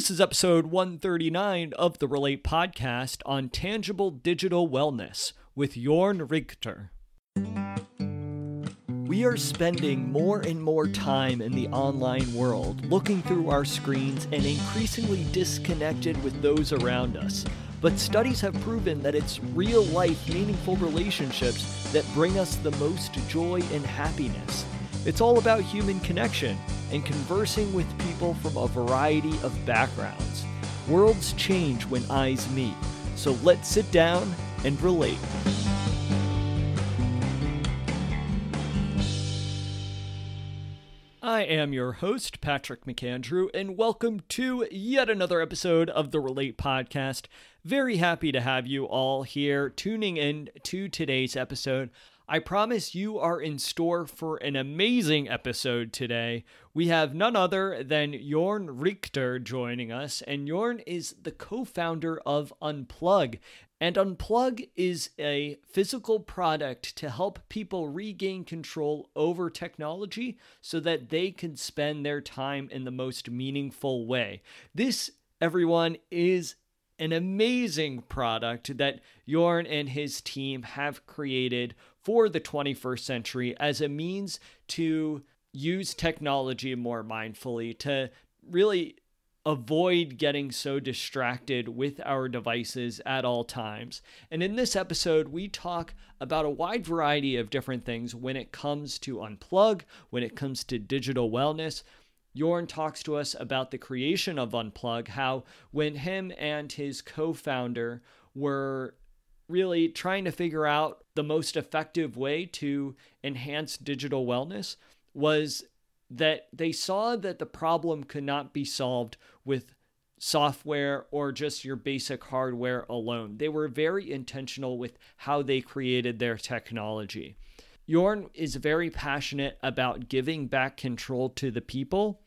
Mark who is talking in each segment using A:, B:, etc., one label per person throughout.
A: This is episode 139 of the Relate podcast on tangible digital wellness with Jorn Richter. We are spending more and more time in the online world, looking through our screens and increasingly disconnected with those around us. But studies have proven that it's real life, meaningful relationships that bring us the most joy and happiness. It's all about human connection and conversing with people from a variety of backgrounds. Worlds change when eyes meet, so let's sit down and relate. I am your host, Patrick McAndrew, and welcome to yet another episode of the Relate Podcast. Very happy to have you all here tuning in to today's episode. I promise you are in store for an amazing episode today. We have none other than Jorn Richter joining us, and Jorn is the co founder of Unpluq. And Unpluq is a physical product to help people regain control over technology so that they can spend their time in the most meaningful way. This, everyone, is an amazing product that Jorn and his team have created for the 21st century as a means to use technology more mindfully, to really avoid getting so distracted with our devices at all times. And in this episode, we talk about a wide variety of different things when it comes to unpluq, when it comes to digital wellness. Jorn talks to us about the creation of Unpluq, how when him and his co founder were really trying to figure out the most effective way to enhance digital wellness was that they saw that the problem could not be solved with software or just your basic hardware alone. They were very intentional with how they created their technology. Jorn is very passionate about giving back control to the people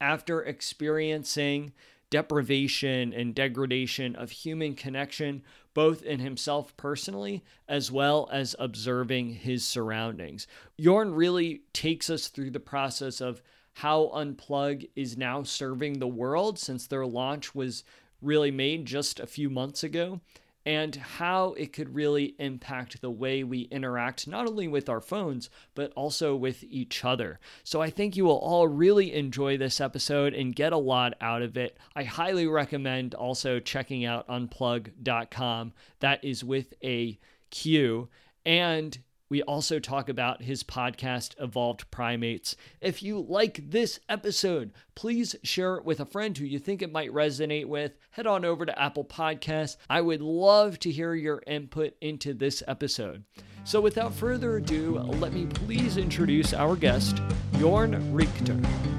A: after experiencing deprivation and degradation of human connection, both in himself personally as well as observing his surroundings. Jorn really takes us through the process of how Unpluq is now serving the world since their launch was really made just a few months ago and how it could really impact the way we interact not only with our phones, but also with each other. So I think you will all really enjoy this episode and get a lot out of it. I highly recommend also checking out unpluq.com. That is with a Q. And we also talk about his podcast, Evolved Primates. If you like this episode, please share it with a friend who you think it might resonate with. Head on over to Apple Podcasts. I would love to hear your input into this episode. So, without further ado, let me please introduce our guest, Jorn Richter.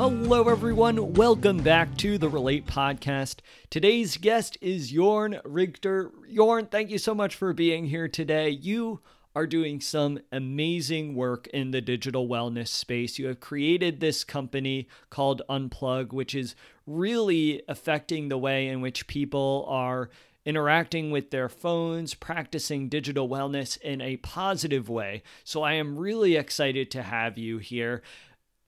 A: Hello, everyone. Welcome back to the Relate Podcast. Today's guest is Jorn Richter. Jorn, thank you so much for being here today. You are doing some amazing work in the digital wellness space. You have created this company called Unpluq, which is really affecting the way in which people are interacting with their phones, practicing digital wellness in a positive way. So I am really excited to have you here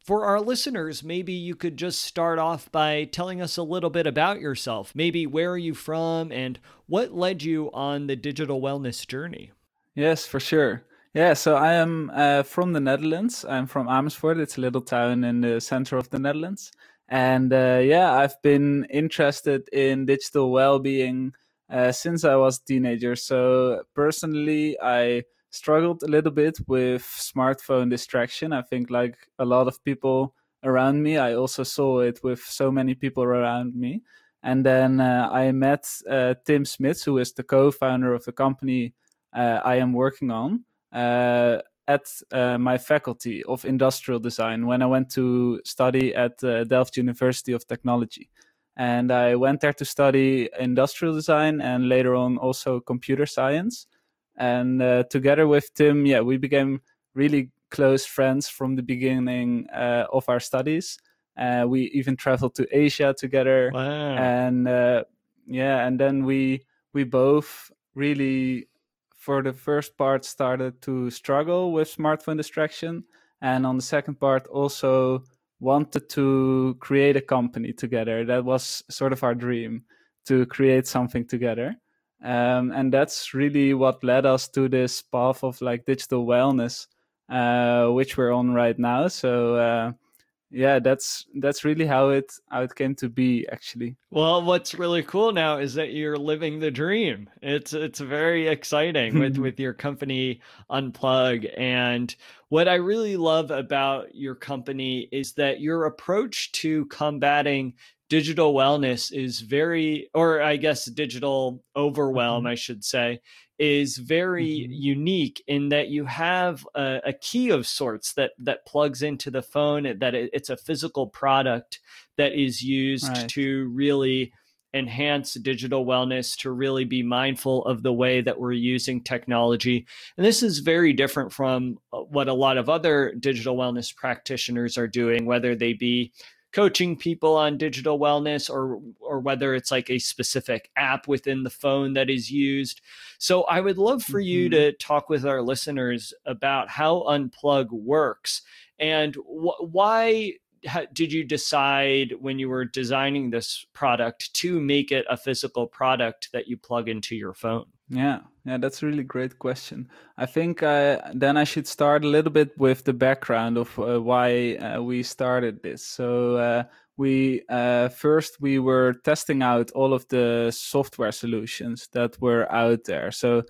A: for our listeners, maybe you could just start off by telling us a little bit about yourself. Maybe where are you from and what led you on the digital wellness journey?
B: Yes, for sure. Yeah, so I am uh, from the Netherlands. I'm from Amersfoort. It's a little town in the center of the Netherlands. And uh, yeah, I've been interested in digital well being uh, since I was a teenager. So personally, I struggled a little bit with smartphone distraction. I think, like a lot of people around me, I also saw it with so many people around me. And then uh, I met uh, Tim Smith, who is the co founder of the company uh, I am working on, uh, at uh, my faculty of industrial design when I went to study at uh, Delft University of Technology. And I went there to study industrial design and later on also computer science and uh, together with Tim, yeah, we became really close friends from the beginning uh, of our studies. Uh, we even traveled to Asia together,
A: wow.
B: and uh, yeah, and then we we both really, for the first part, started to struggle with smartphone distraction, and on the second part also wanted to create a company together. That was sort of our dream to create something together. Um, and that's really what led us to this path of like digital wellness, uh, which we're on right now. So uh, yeah that's that's really how it how it came to be actually.
A: Well what's really cool now is that you're living the dream. It's it's very exciting with with your company unplug. And what i really love about your company is that your approach to combating digital wellness is very or i guess digital overwhelm mm-hmm. i should say is very mm-hmm. unique in that you have a, a, key of sorts that that plugs into the phone that it, it's a physical product that is used right. to really enhance digital wellness to really be mindful of the way that we're using technology and this is very different from uh, what a lot of other digital wellness practitioners are doing whether they be coaching people on digital wellness or or whether it's like a specific app within the phone that is used. So I would love for mm-hmm. you to talk with our listeners about how unpluq works and wh- why did you decide when you were designing this product to make it a physical product that you plug into your phone?
B: Yeah, yeah, that's a really great question. I think uh, then I should start a little bit with the background of uh, why uh, we started this. So uh, we uh, first we were testing out all of the software solutions that were out there. So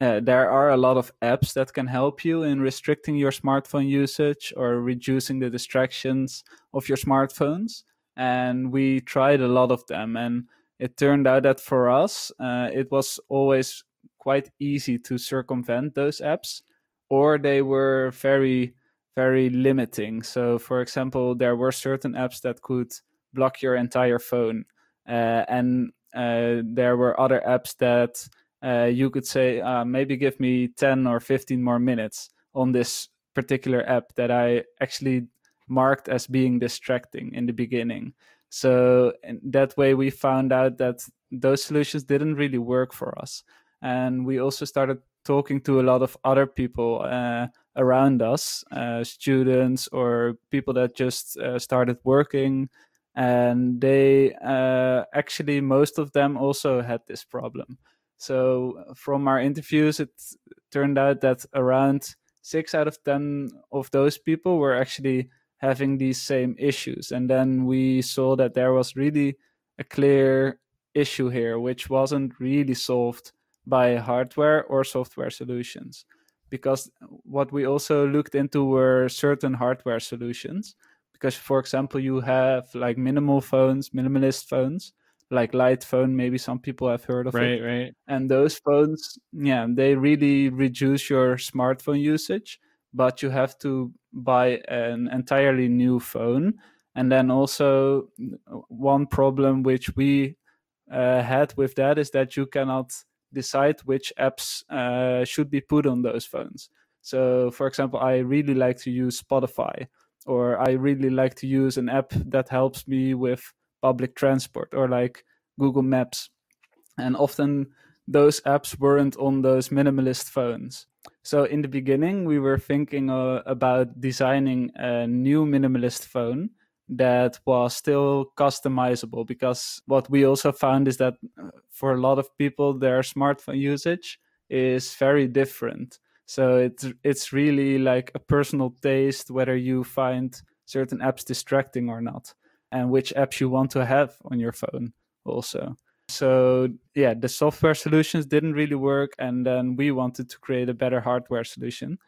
B: uh, there are a lot of apps that can help you in restricting your smartphone usage or reducing the distractions of your smartphones. And we tried a lot of them and it turned out that for us, uh, it was always quite easy to circumvent those apps, or they were very, very limiting. So, for example, there were certain apps that could block your entire phone, uh, and uh, there were other apps that uh, you could say, uh, maybe give me 10 or 15 more minutes on this particular app that I actually marked as being distracting in the beginning. So that way we found out that those solutions didn't really work for us. And we also started talking to a lot of other people uh, around us, uh, students or people that just uh, started working. And they uh, actually, most of them also had this problem. So from our interviews, it turned out that around six out of 10 of those people were actually having these same issues. And then we saw that there was really a clear issue here, which wasn't really solved by hardware or software solutions. Because what we also looked into were certain hardware solutions. Because, for example, you have like minimal phones, minimalist phones, like light phone maybe some people have heard of
A: right,
B: it
A: right
B: and those phones yeah they really reduce your smartphone usage but you have to buy an entirely new phone. And then also one problem which we uh, had with that is that you cannot decide which apps uh, should be put on those phones. So, for example, I really like to use Spotify, or I really like to use an app that helps me with public transport, or like Google Maps. And often those apps weren't on those minimalist phones. So in the beginning, we were thinking uh, about designing a new minimalist phone that was still customizable because what we also found is that uh, for a lot of people their smartphone usage is very different. So it's it's really like a personal taste whether you find certain apps distracting or not and which apps you want to have on your phone also so yeah the software solutions didn't really work and then we wanted to create a better hardware solution.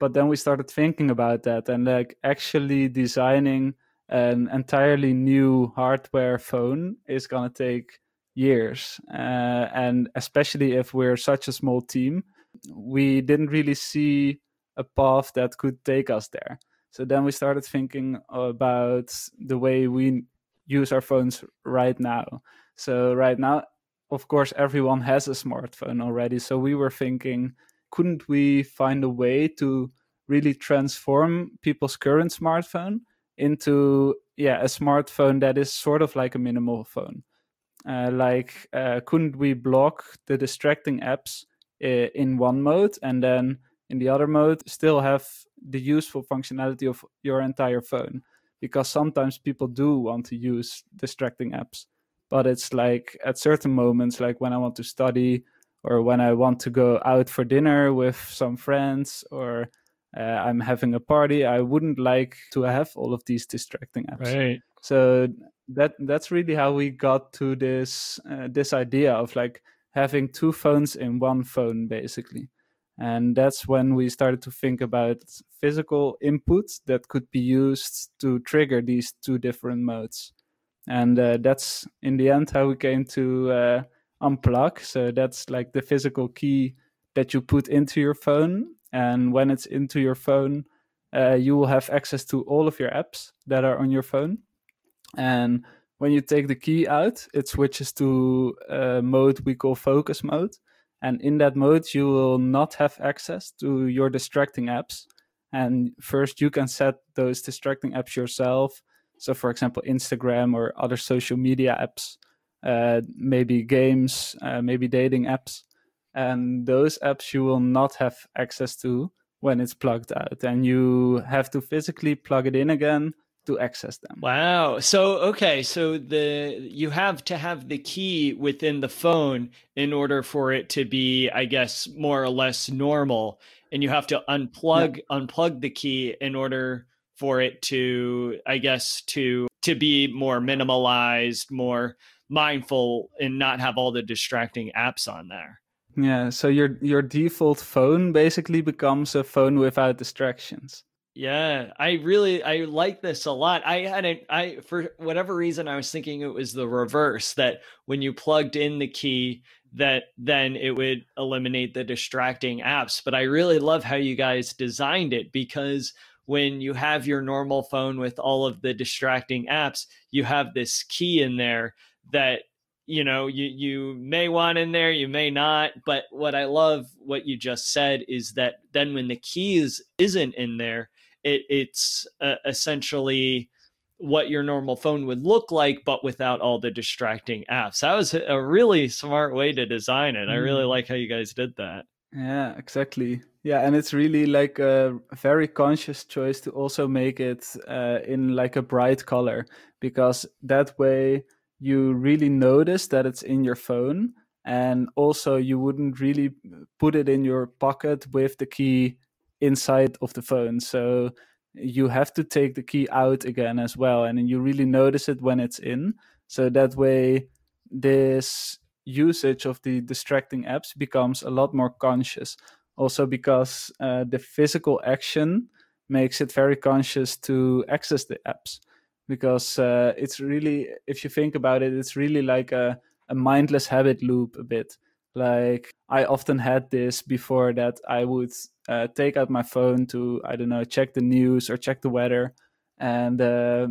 B: But then we started thinking about that and like actually designing an entirely new hardware phone is to take years. Uh, and especially if we're such a small team we didn't really see a path that could take us there. So then we started thinking about the way we use our phones right now so right now, of course, everyone has a smartphone already. So we were thinking, couldn't we find a way to really transform people's current smartphone into yeah a smartphone that is sort of like a minimal phone? Uh, like, uh, couldn't we block the distracting apps uh, in one mode and then in the other mode still have the useful functionality of your entire phone because sometimes people do want to use distracting apps but it's like at certain moments like when i want to study or when i want to go out for dinner with some friends or uh, i'm having a party i wouldn't like to have all of these distracting apps.
A: Right.
B: so that that's really how we got to this uh, this idea of like having two phones in one phone basically. And that's when we started to think about physical inputs that could be used to trigger these two different modes and uh, that's in the end how we came to uh, unpluq. So that's like the physical key that you put into your phone. And when it's into your phone uh, you will have access to all of your apps that are on your phone. And when you take the key out it switches to a mode we call focus mode. And in that mode you will not have access to your distracting apps. And first you can set those distracting apps yourself so for example instagram or other social media apps uh, maybe games uh, maybe dating apps and those apps you will not have access to when it's plugged out and you have to physically plug it in again to access them.
A: Wow. So okay, so the you have to have the key within the phone in order for it to be I guess more or less normal and you have to unplug yeah. unplug the key in order for it to I guess to to be more minimalized, more mindful and not have all the distracting apps on there.
B: Yeah, so your your default phone basically becomes a phone without distractions.
A: Yeah, I really I like this a lot. I had a, I for whatever reason I was thinking it was the reverse that when you plugged in the key that then it would eliminate the distracting apps, but I really love how you guys designed it because when you have your normal phone with all of the distracting apps, you have this key in there that you know you you may want in there you may not but what i love what you just said is that then when the key is isn't in there it, it's uh, essentially what your normal phone would look like, but without all the distracting apps. That was a really smart way to design it. I really mm. like how you guys did that.
B: Yeah, exactly. Yeah, and it's really like a very conscious choice to also make it uh, in like a bright color because that way you really notice that it's in your phone and also you wouldn't really put it in your pocket with the key inside of the phone. So you have to take the key out again as well. And you really notice it when it's in. So that way, this usage of the distracting apps becomes a lot more conscious. Also, because uh, the physical action makes it very conscious to access the apps. Because uh, it's really, if you think about it, it's really like a, a mindless habit loop a bit. Like I often had this before that I would uh, take out my phone to I don't know check the news or check the weather, and uh,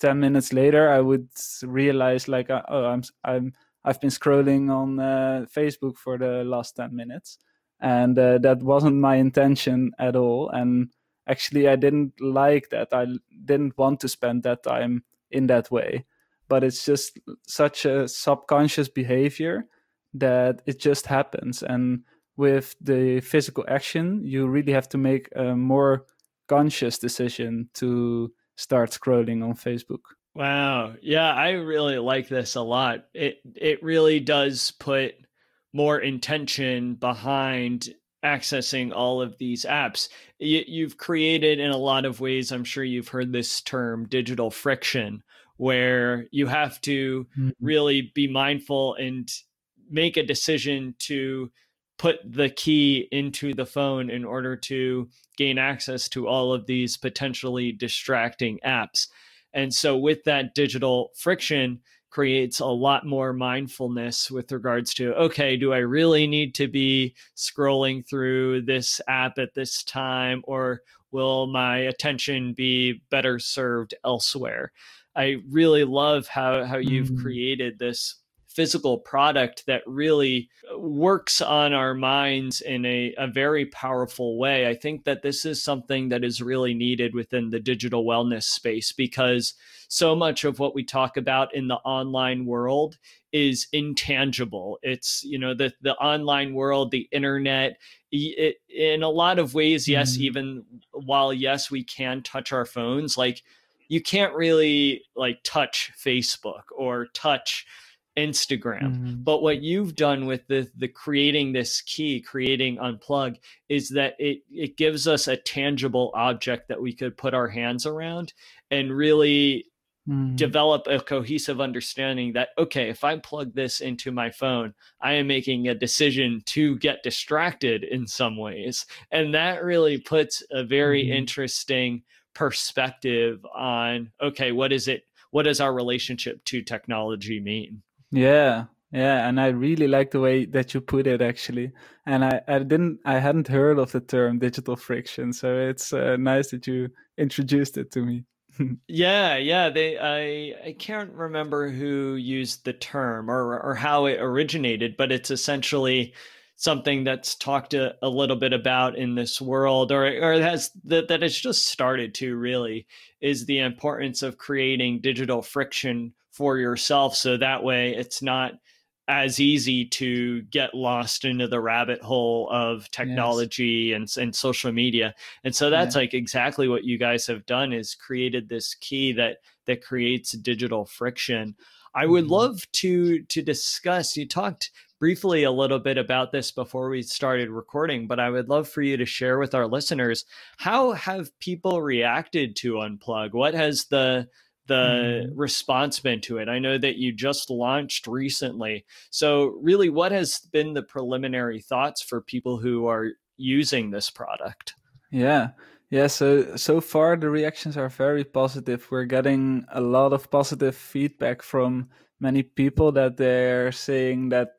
B: ten minutes later I would realize like uh, oh I'm I'm I've been scrolling on uh, Facebook for the last ten minutes, and uh, that wasn't my intention at all. And actually I didn't like that. I didn't want to spend that time in that way. But it's just such a subconscious behavior that it just happens and with the physical action, you really have to make a more conscious decision to start scrolling on Facebook.
A: Wow. Yeah, I really like this a lot. It it really does put more intention behind accessing all of these apps. You, have created in a lot of ways, I'm sure you've heard this term digital friction, where you have to mm-hmm. really be mindful and make a decision to put the key into the phone in order to gain access to all of these potentially distracting apps. And so, with that digital friction, creates a lot more mindfulness with regards to okay, do I really need to be scrolling through this app at this time, or will my attention be better served elsewhere? I really love how, how you've mm. created this physical product that really works on our minds in a, a very powerful way. I think that this is something that is really needed within the digital wellness space because so much of what we talk about in the online world is intangible. It's, you know, the, the online world, the internet, it, in a lot of ways, yes, mm-hmm. even while, yes, we can touch our phones, like you can't really like touch Facebook or touch Instagram. Mm-hmm. But what you've done with the the creating this key, creating unpluq, is that it it gives us a tangible object that we could put our hands around and really mm. develop a cohesive understanding that okay, if I plug this into my phone, I am making a decision to get distracted in some ways. And that really puts a very mm. interesting perspective on okay, what is it what does our relationship to technology mean?
B: Yeah, yeah, and I really like the way that you put it actually. And I, I didn't I hadn't heard of the term digital friction, so it's uh, nice that you introduced it to me.
A: yeah, yeah, they I I can't remember who used the term or or how it originated, but it's essentially something that's talked a, a little bit about in this world or or has that that it's just started to really is the importance of creating digital friction for yourself so that way it's not as easy to get lost into the rabbit hole of technology yes. and, and social media and so that's yeah. like exactly what you guys have done is created this key that that creates digital friction i would mm-hmm. love to to discuss you talked briefly a little bit about this before we started recording but i would love for you to share with our listeners how have people reacted to unpluq what has the the mm-hmm. response been to it? I know that you just launched recently. So, really, what has been the preliminary thoughts for people who are using this product?
B: Yeah. Yeah, so so far the reactions are very positive. We're getting a lot of positive feedback from many people that they're saying that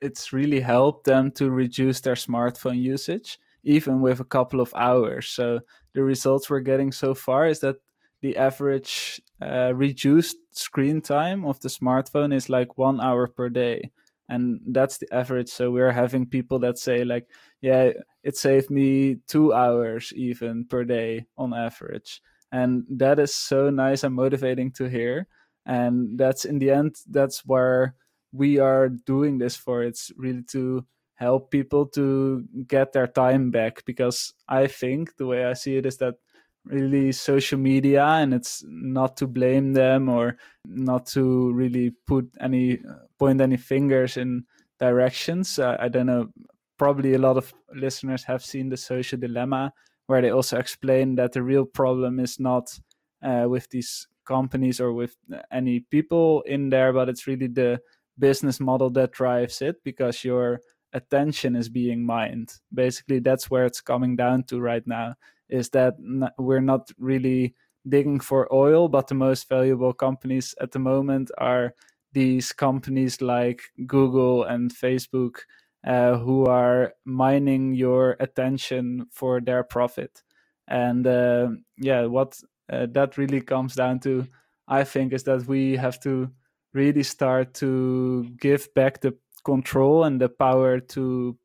B: it's really helped them to reduce their smartphone usage even with a couple of hours. So the results we're getting so far is that the average uh, reduced screen time of the smartphone is like one hour per day. And that's the average. So we're having people that say like yeah it saved me two hours even per day on average. And that is so nice and motivating to hear. And that's in the end that's where we are doing this for. It's really to help people to get their time back because i think the way i see it is that really social media and it's not to blame them or not to really put any point any fingers in directions. Uh, i don't know probably a lot of listeners have seen the social dilemma where they also explain that the real problem is not uh, with these companies or with any people in there but it's really the business model that drives it because your attention is being mined. Basically that's where it's coming down to right now is that we're not really digging for oil, but the most valuable companies at the moment are these companies like Google and Facebook, uh, who are mining your attention for their profit. And uh, yeah, what uh, that really comes down to, I think, is that we have to really start to give back the control and the power to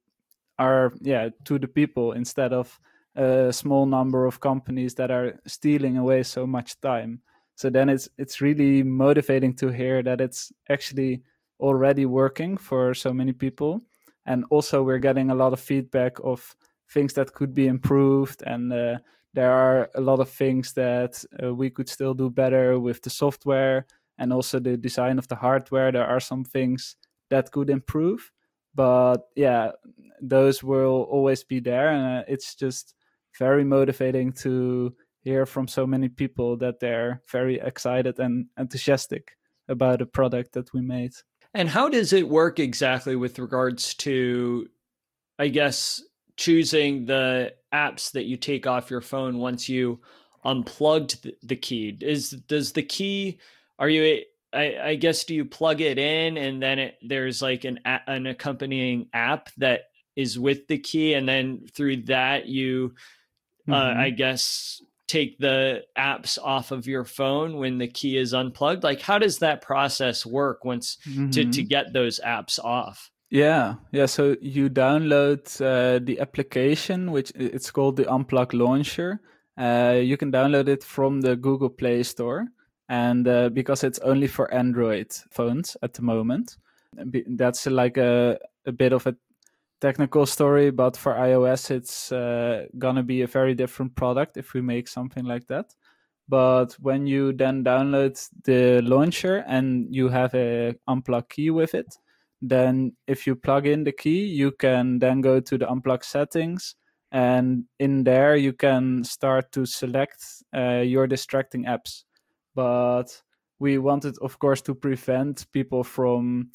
B: our yeah to the people instead of a small number of companies that are stealing away so much time. So then it's it's really motivating to hear that it's actually already working for so many people, and also we're getting a lot of feedback of things that could be improved, and uh, there are a lot of things that uh, we could still do better with the software and also the design of the hardware. There are some things that could improve, but yeah, those will always be there, and uh, it's just very motivating to hear from so many people that they're very excited and enthusiastic about a product that we made.
A: And how does it work exactly with regards to, I guess, choosing the apps that you take off your phone once you unplugged the key? Is does the key? Are you? I, I guess do you plug it in and then it, there's like an an accompanying app that is with the key, and then through that you mm-hmm. uh, I guess take the apps off of your phone when the key is unplugged like how does that process work once mm-hmm. to, to mm-hmm. get those apps off
B: yeah yeah so you download uh, the application which it's called the unpluq launcher uh, you can download it from the google play store and uh, because it's only for android phones at the moment that's like a, a bit of a technical story, but for iOS, it's uh, gonna be a very different product if we make something like that. But when you then download the launcher and you have a unpluq key with it, then if you plug in the key, you can then go to the unpluq settings, and in there you can start to select uh, your distracting apps. But we wanted, of course, to prevent people from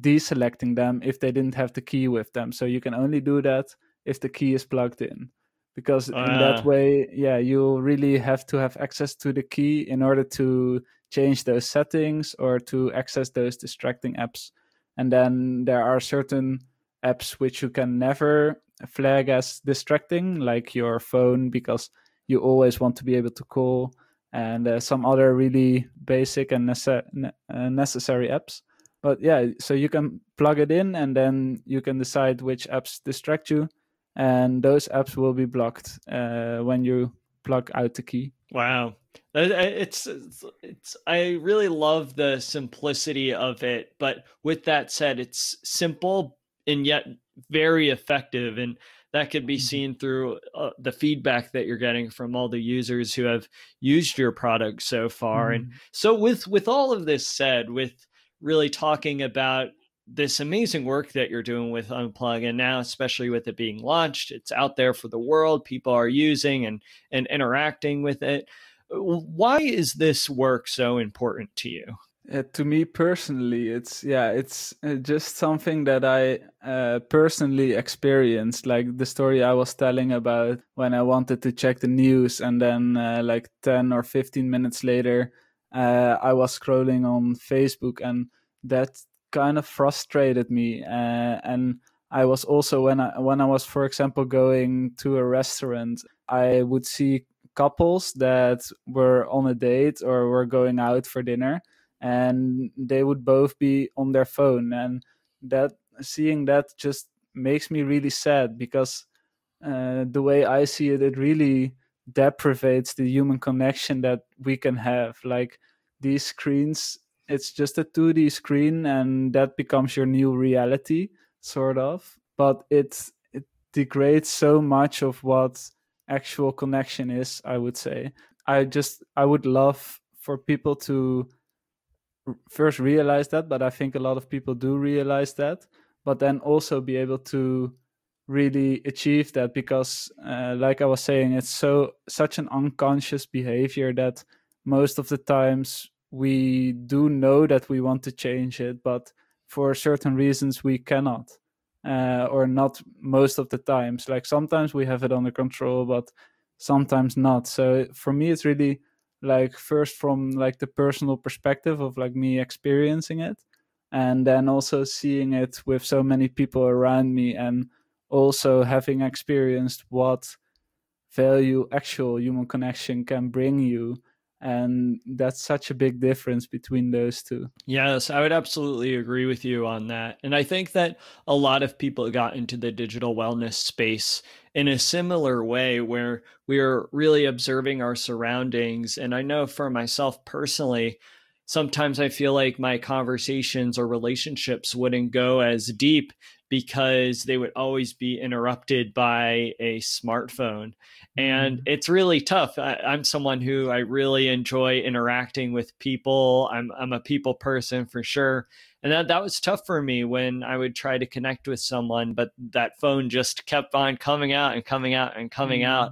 B: deselecting them if they didn't have the key with them. So you can only do that if the key is plugged in. Because uh. in that ah. way, yeah, you really have to have access to the key in order to change those settings or to access those distracting apps. And then there are certain apps which you can never flag as distracting, like your phone, because you always want to be able to call, and uh, some other really basic and nece- uh, necessary apps but yeah so you can plug it in and then you can decide which apps distract you and those apps will be blocked uh, when you plug out the key
A: wow it's, it's it's i really love the simplicity of it but with that said it's simple and yet very effective and that could be mm-hmm. seen through uh, the feedback that you're getting from all the users who have used your product so far mm-hmm. and so with with all of this said with really talking about this amazing work that you're doing with unpluq and now especially with it being launched it's out there for the world people are using and and interacting with it. Why is this work so important to you?
B: Uh, to me personally it's yeah it's uh, just something that i uh, personally experienced like the story i was telling about when i wanted to check the news and then uh, like 10 or 15 minutes later uh, I was scrolling on Facebook, and that kind of frustrated me. Uh, and I was also when I when I was, for example, going to a restaurant, I would see couples that were on a date or were going out for dinner, and they would both be on their phone, and that seeing that just makes me really sad because uh, the way I see it, it really deprivates the human connection that we can have. Like these screens it's just a 2d screen and that becomes your new reality sort of. But it it degrades so much of what actual connection is i would say. I just i would love for people to first realize that but i think a lot of people do realize that but then also be able to really achieve that because uh, like i was saying it's so such an unconscious behavior that most of the times we do know that we want to change it but for certain reasons we cannot uh, or not most of the times. Like sometimes we have it under control but sometimes not. So for me it's really like first from like the personal perspective of like me experiencing it and then also seeing it with so many people around me and also having experienced what value actual human connection can bring you and that's such a big difference between those two.
A: Yes i would absolutely agree with you on that. And i think that a lot of people got into the digital wellness space in a similar way where we're really observing our surroundings. And i know for myself personally sometimes i feel like my conversations or relationships wouldn't go as deep because they would always be interrupted by a smartphone. And mm. it's really tough. I, am someone who I really enjoy interacting with people. I'm I'm a people person for sure. And that, that was tough for me when I would try to connect with someone, but that phone just kept on coming out and coming out and coming mm. out.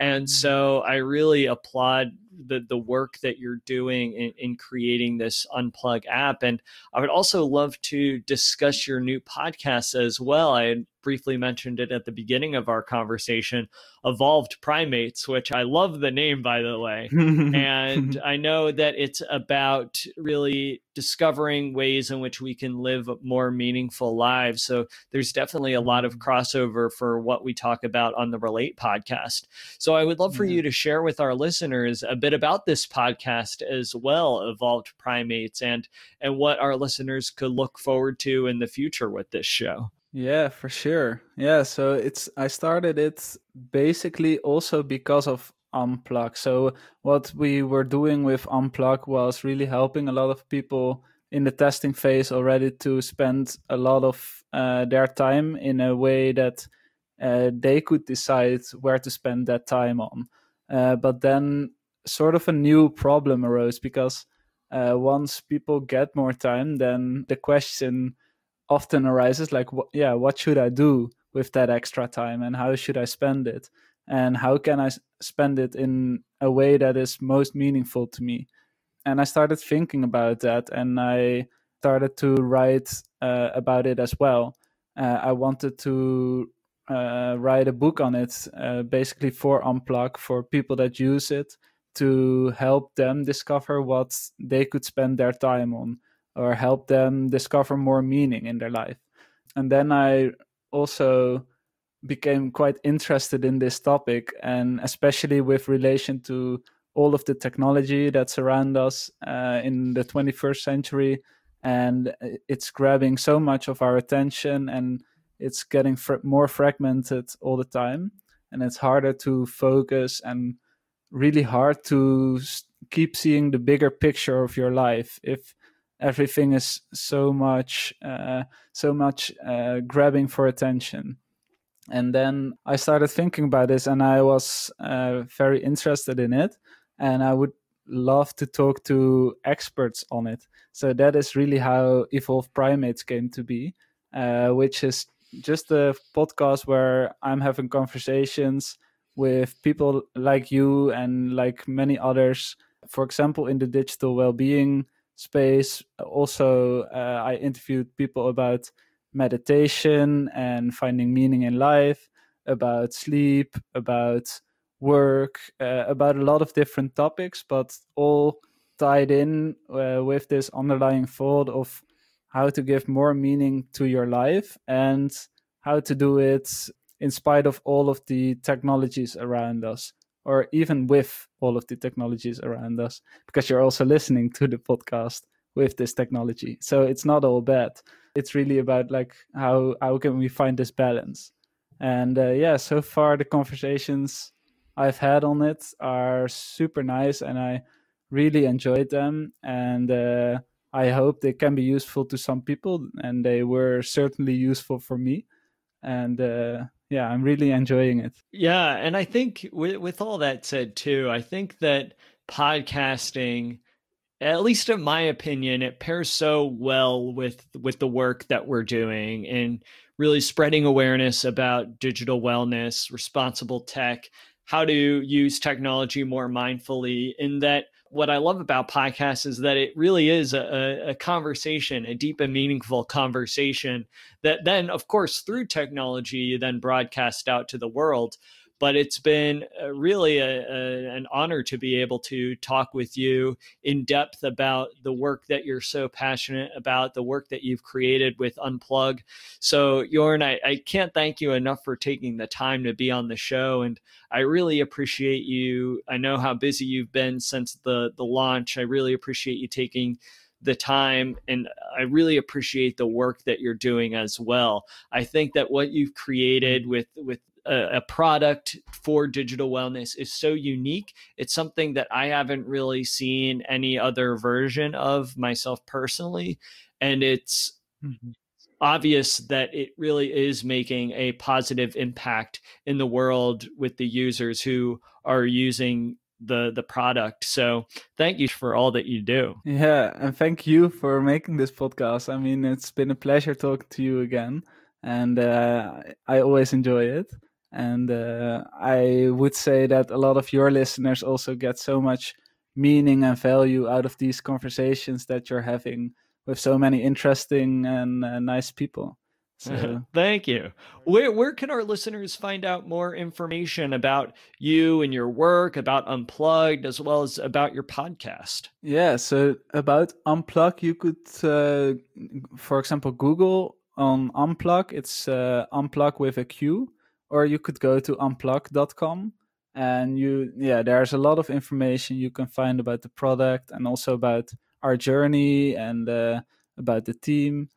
A: And mm. so I really applaud the the work that you're doing in, in creating this unpluq app. And I would also love to discuss your new podcast as well. I had briefly mentioned it at the beginning of our conversation evolved primates which i love the name by the way and i know that it's about really discovering ways in which we can live more meaningful lives so there's definitely a lot of mm-hmm. crossover for what we talk about on the relate podcast so i would love for yeah. you to share with our listeners a bit about this podcast as well evolved primates and and what our listeners could look forward to in the future with this show
B: yeah, for sure. Yeah, so it's I started it basically also because of Unpluq. So what we were doing with Unpluq was really helping a lot of people in the testing phase already to spend a lot of uh, their time in a way that uh, they could decide where to spend that time on. Uh, but then sort of a new problem arose because uh, once people get more time, then the question often arises like yeah what should i do with that extra time and how should i spend it? And how can i spend it in a way that is most meaningful to me? And i started thinking about that and i started to write uh, about it as well. Uh, i wanted to uh, write a book on it uh, basically for unpluq for people that use it to help them discover what they could spend their time on or help them discover more meaning in their life. And then I also became quite interested in this topic, and especially with relation to all of the technology that's around us uh, in the 21st century. And it's grabbing so much of our attention and it's getting fr- more fragmented all the time. And it's harder to focus and really hard to keep seeing the bigger picture of your life. If everything is so much uh, so much uh, grabbing for attention. And then i started thinking about this and i was uh, very interested in it. And i would love to talk to experts on it. So that is really how evolved primates came to be uh, which is just a podcast where i'm having conversations with people like you and like many others. For example in the digital well-being space. Also, uh, I interviewed people about meditation and finding meaning in life, about sleep, about work, uh, about a lot of different topics, but all tied in uh, with this underlying thought of how to give more meaning to your life and how to do it in spite of all of the technologies around us or even with all of the technologies around us, because you're also listening to the podcast with this technology. So it's not all bad. It's really about like how how can we find this balance? And uh, yeah, so far the conversations I've had on it are super nice, and I really enjoyed them. And uh, I hope they can be useful to some people, and they were certainly useful for me. And uh, yeah, I'm really enjoying it.
A: Yeah, and I think with with all that said too, I think that podcasting at least in my opinion it pairs so well with with the work that we're doing and really spreading awareness about digital wellness, responsible tech, how to use technology more mindfully in that what I love about podcasts is that it really is a, a, conversation, a deep and meaningful conversation that then, of course, through technology, you then broadcast out to the world. But it's been uh, really a, a, an honor to be able to talk with you in depth about the work that you're so passionate about, the work that you've created with Unpluq. So, Jorn, I, I can't thank you enough for taking the time to be on the show. And I really appreciate you. I know how busy you've been since the, the launch. I really appreciate you taking the time and I really appreciate the work that you're doing as well. I think that what you've created mm-hmm. with with a, a, product for digital wellness is so unique. It's something that I haven't really seen any other version of myself personally. And it's mm-hmm. obvious that it really is making a positive impact in the world with the users who are using the the product so thank you for all that you do
B: yeah and thank you for making this podcast i mean it's been a pleasure talking to you again and uh, i always enjoy it and uh, I would say that a lot of your listeners also get so much meaning and value out of these conversations that you're having with so many interesting and uh, nice people.
A: So. Thank you. Where where can our listeners find out more information about you and your work, about Unplugged, as well as about your podcast?
B: Yeah, so about Unpluq, you could, uh, for example, Google on Unpluq. It's uh, Unpluq with a Q, or you could go to unpluq.com and you, yeah, there's a lot of information you can find about the product and also about our journey and uh, about the team.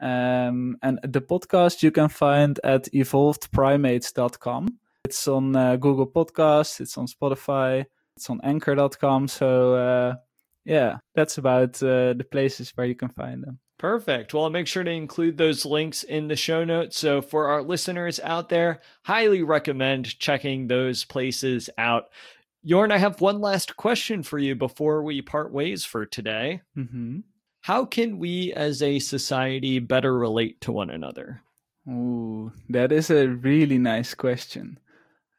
B: Um, and the podcast you can find at evolvedprimates.com. It's on uh, Google Podcasts, it's on Spotify, it's on anchor.com. So, uh, yeah, that's about uh, the places where you can find them.
A: Perfect. Well, I'll make sure to include those links in the show notes. So, for our listeners out there, highly recommend checking those places out. Jorn, I have one last question for you before we part ways for today. Mm-hmm. How can we as a society better relate to one another?
B: Ooh, that is a really nice question.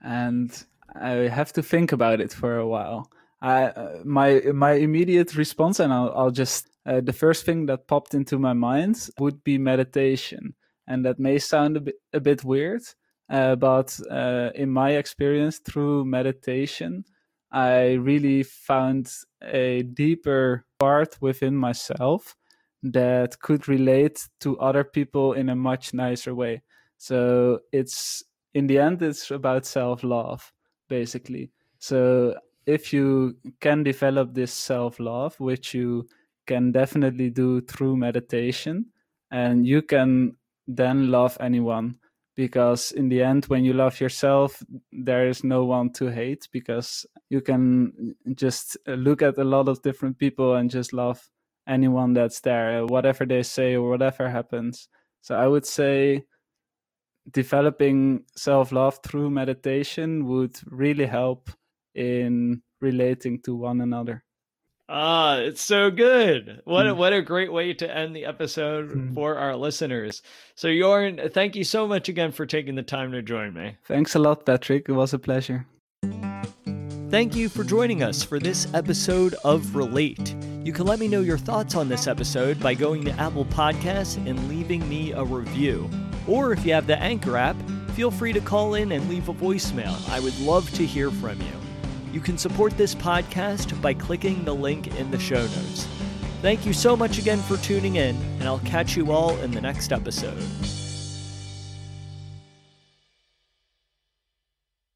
B: And I have to think about it for a while. I, uh, my my immediate response, and I'll, I'll just uh, the first thing that popped into my mind would be meditation, and that may sound a bit a bit weird, uh, but uh, in my experience through meditation, I really found a deeper part within myself that could relate to other people in a much nicer way. So it's in the end, it's about self love, basically. So if you can develop this self love, which you can definitely do through meditation, and you can then love anyone because in the end when you love yourself there is no one to hate because you can just look at a lot of different people and just love anyone that's there whatever they say or whatever happens so i would say developing self-love through meditation would really help in relating to one another.
A: Ah, it's so good. What a, mm. what a great way to end the episode mm. for our listeners. So Jorn, thank you so much again for taking the time to join me.
B: Thanks a lot, Patrick. It was a pleasure.
A: Thank you for joining us for this episode of Relate. You can let me know your thoughts on this episode by going to Apple Podcasts and leaving me a review. Or if you have the Anchor app, feel free to call in and leave a voicemail. I would love to hear from you. You can support this podcast by clicking the link in the show notes. Thank you so much again for tuning in, and I'll catch you all in the next episode.